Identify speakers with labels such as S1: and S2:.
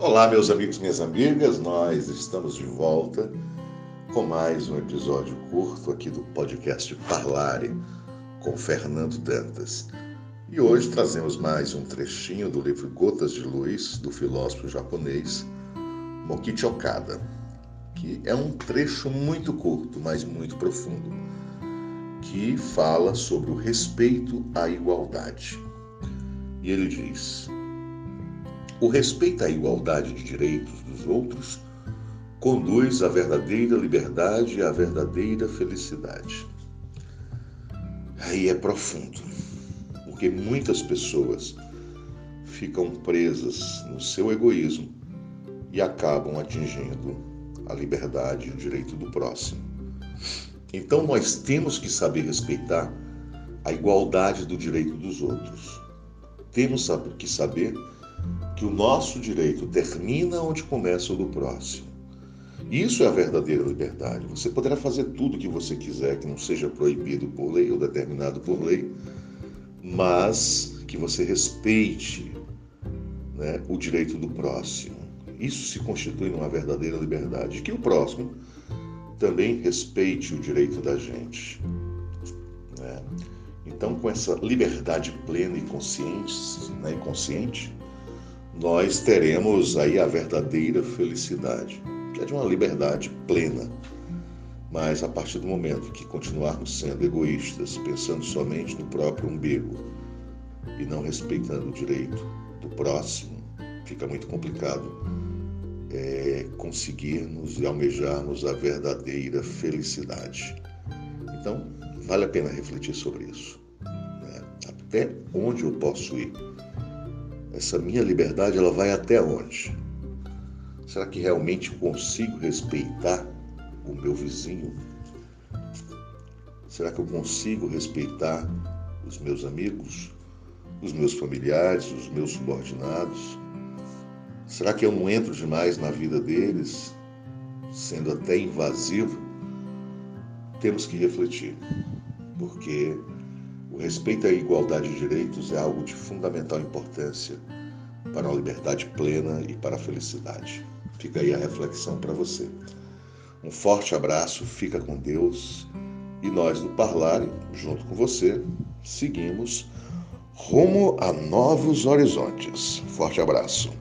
S1: Olá, meus amigos, minhas amigas, nós estamos de volta com mais um episódio curto aqui do podcast Parlare com Fernando Dantas. E hoje trazemos mais um trechinho do livro Gotas de Luz do filósofo japonês Mokichi Okada, que é um trecho muito curto, mas muito profundo, que fala sobre o respeito à igualdade. E ele diz: o respeito à igualdade de direitos dos outros conduz à verdadeira liberdade e à verdadeira felicidade. Aí é profundo, porque muitas pessoas ficam presas no seu egoísmo e acabam atingindo a liberdade e o direito do próximo. Então nós temos que saber respeitar a igualdade do direito dos outros. Temos que saber que o nosso direito termina onde começa o do próximo. Isso é a verdadeira liberdade. Você poderá fazer tudo o que você quiser, que não seja proibido por lei ou determinado por lei, mas que você respeite né, o direito do próximo. Isso se constitui numa verdadeira liberdade. Que o próximo também respeite o direito da gente. Né? Então, com essa liberdade plena e consciente, né, consciente nós teremos aí a verdadeira felicidade, que é de uma liberdade plena. Mas a partir do momento que continuarmos sendo egoístas, pensando somente no próprio umbigo e não respeitando o direito do próximo, fica muito complicado é, conseguirmos e almejarmos a verdadeira felicidade. Então, vale a pena refletir sobre isso. Né? Até onde eu posso ir? Essa minha liberdade ela vai até onde? Será que realmente consigo respeitar o meu vizinho? Será que eu consigo respeitar os meus amigos, os meus familiares, os meus subordinados? Será que eu não entro demais na vida deles, sendo até invasivo? Temos que refletir, porque o respeito à igualdade de direitos é algo de fundamental importância para a liberdade plena e para a felicidade. Fica aí a reflexão para você. Um forte abraço, fica com Deus e nós do Parlare, junto com você, seguimos rumo a novos horizontes. Forte abraço.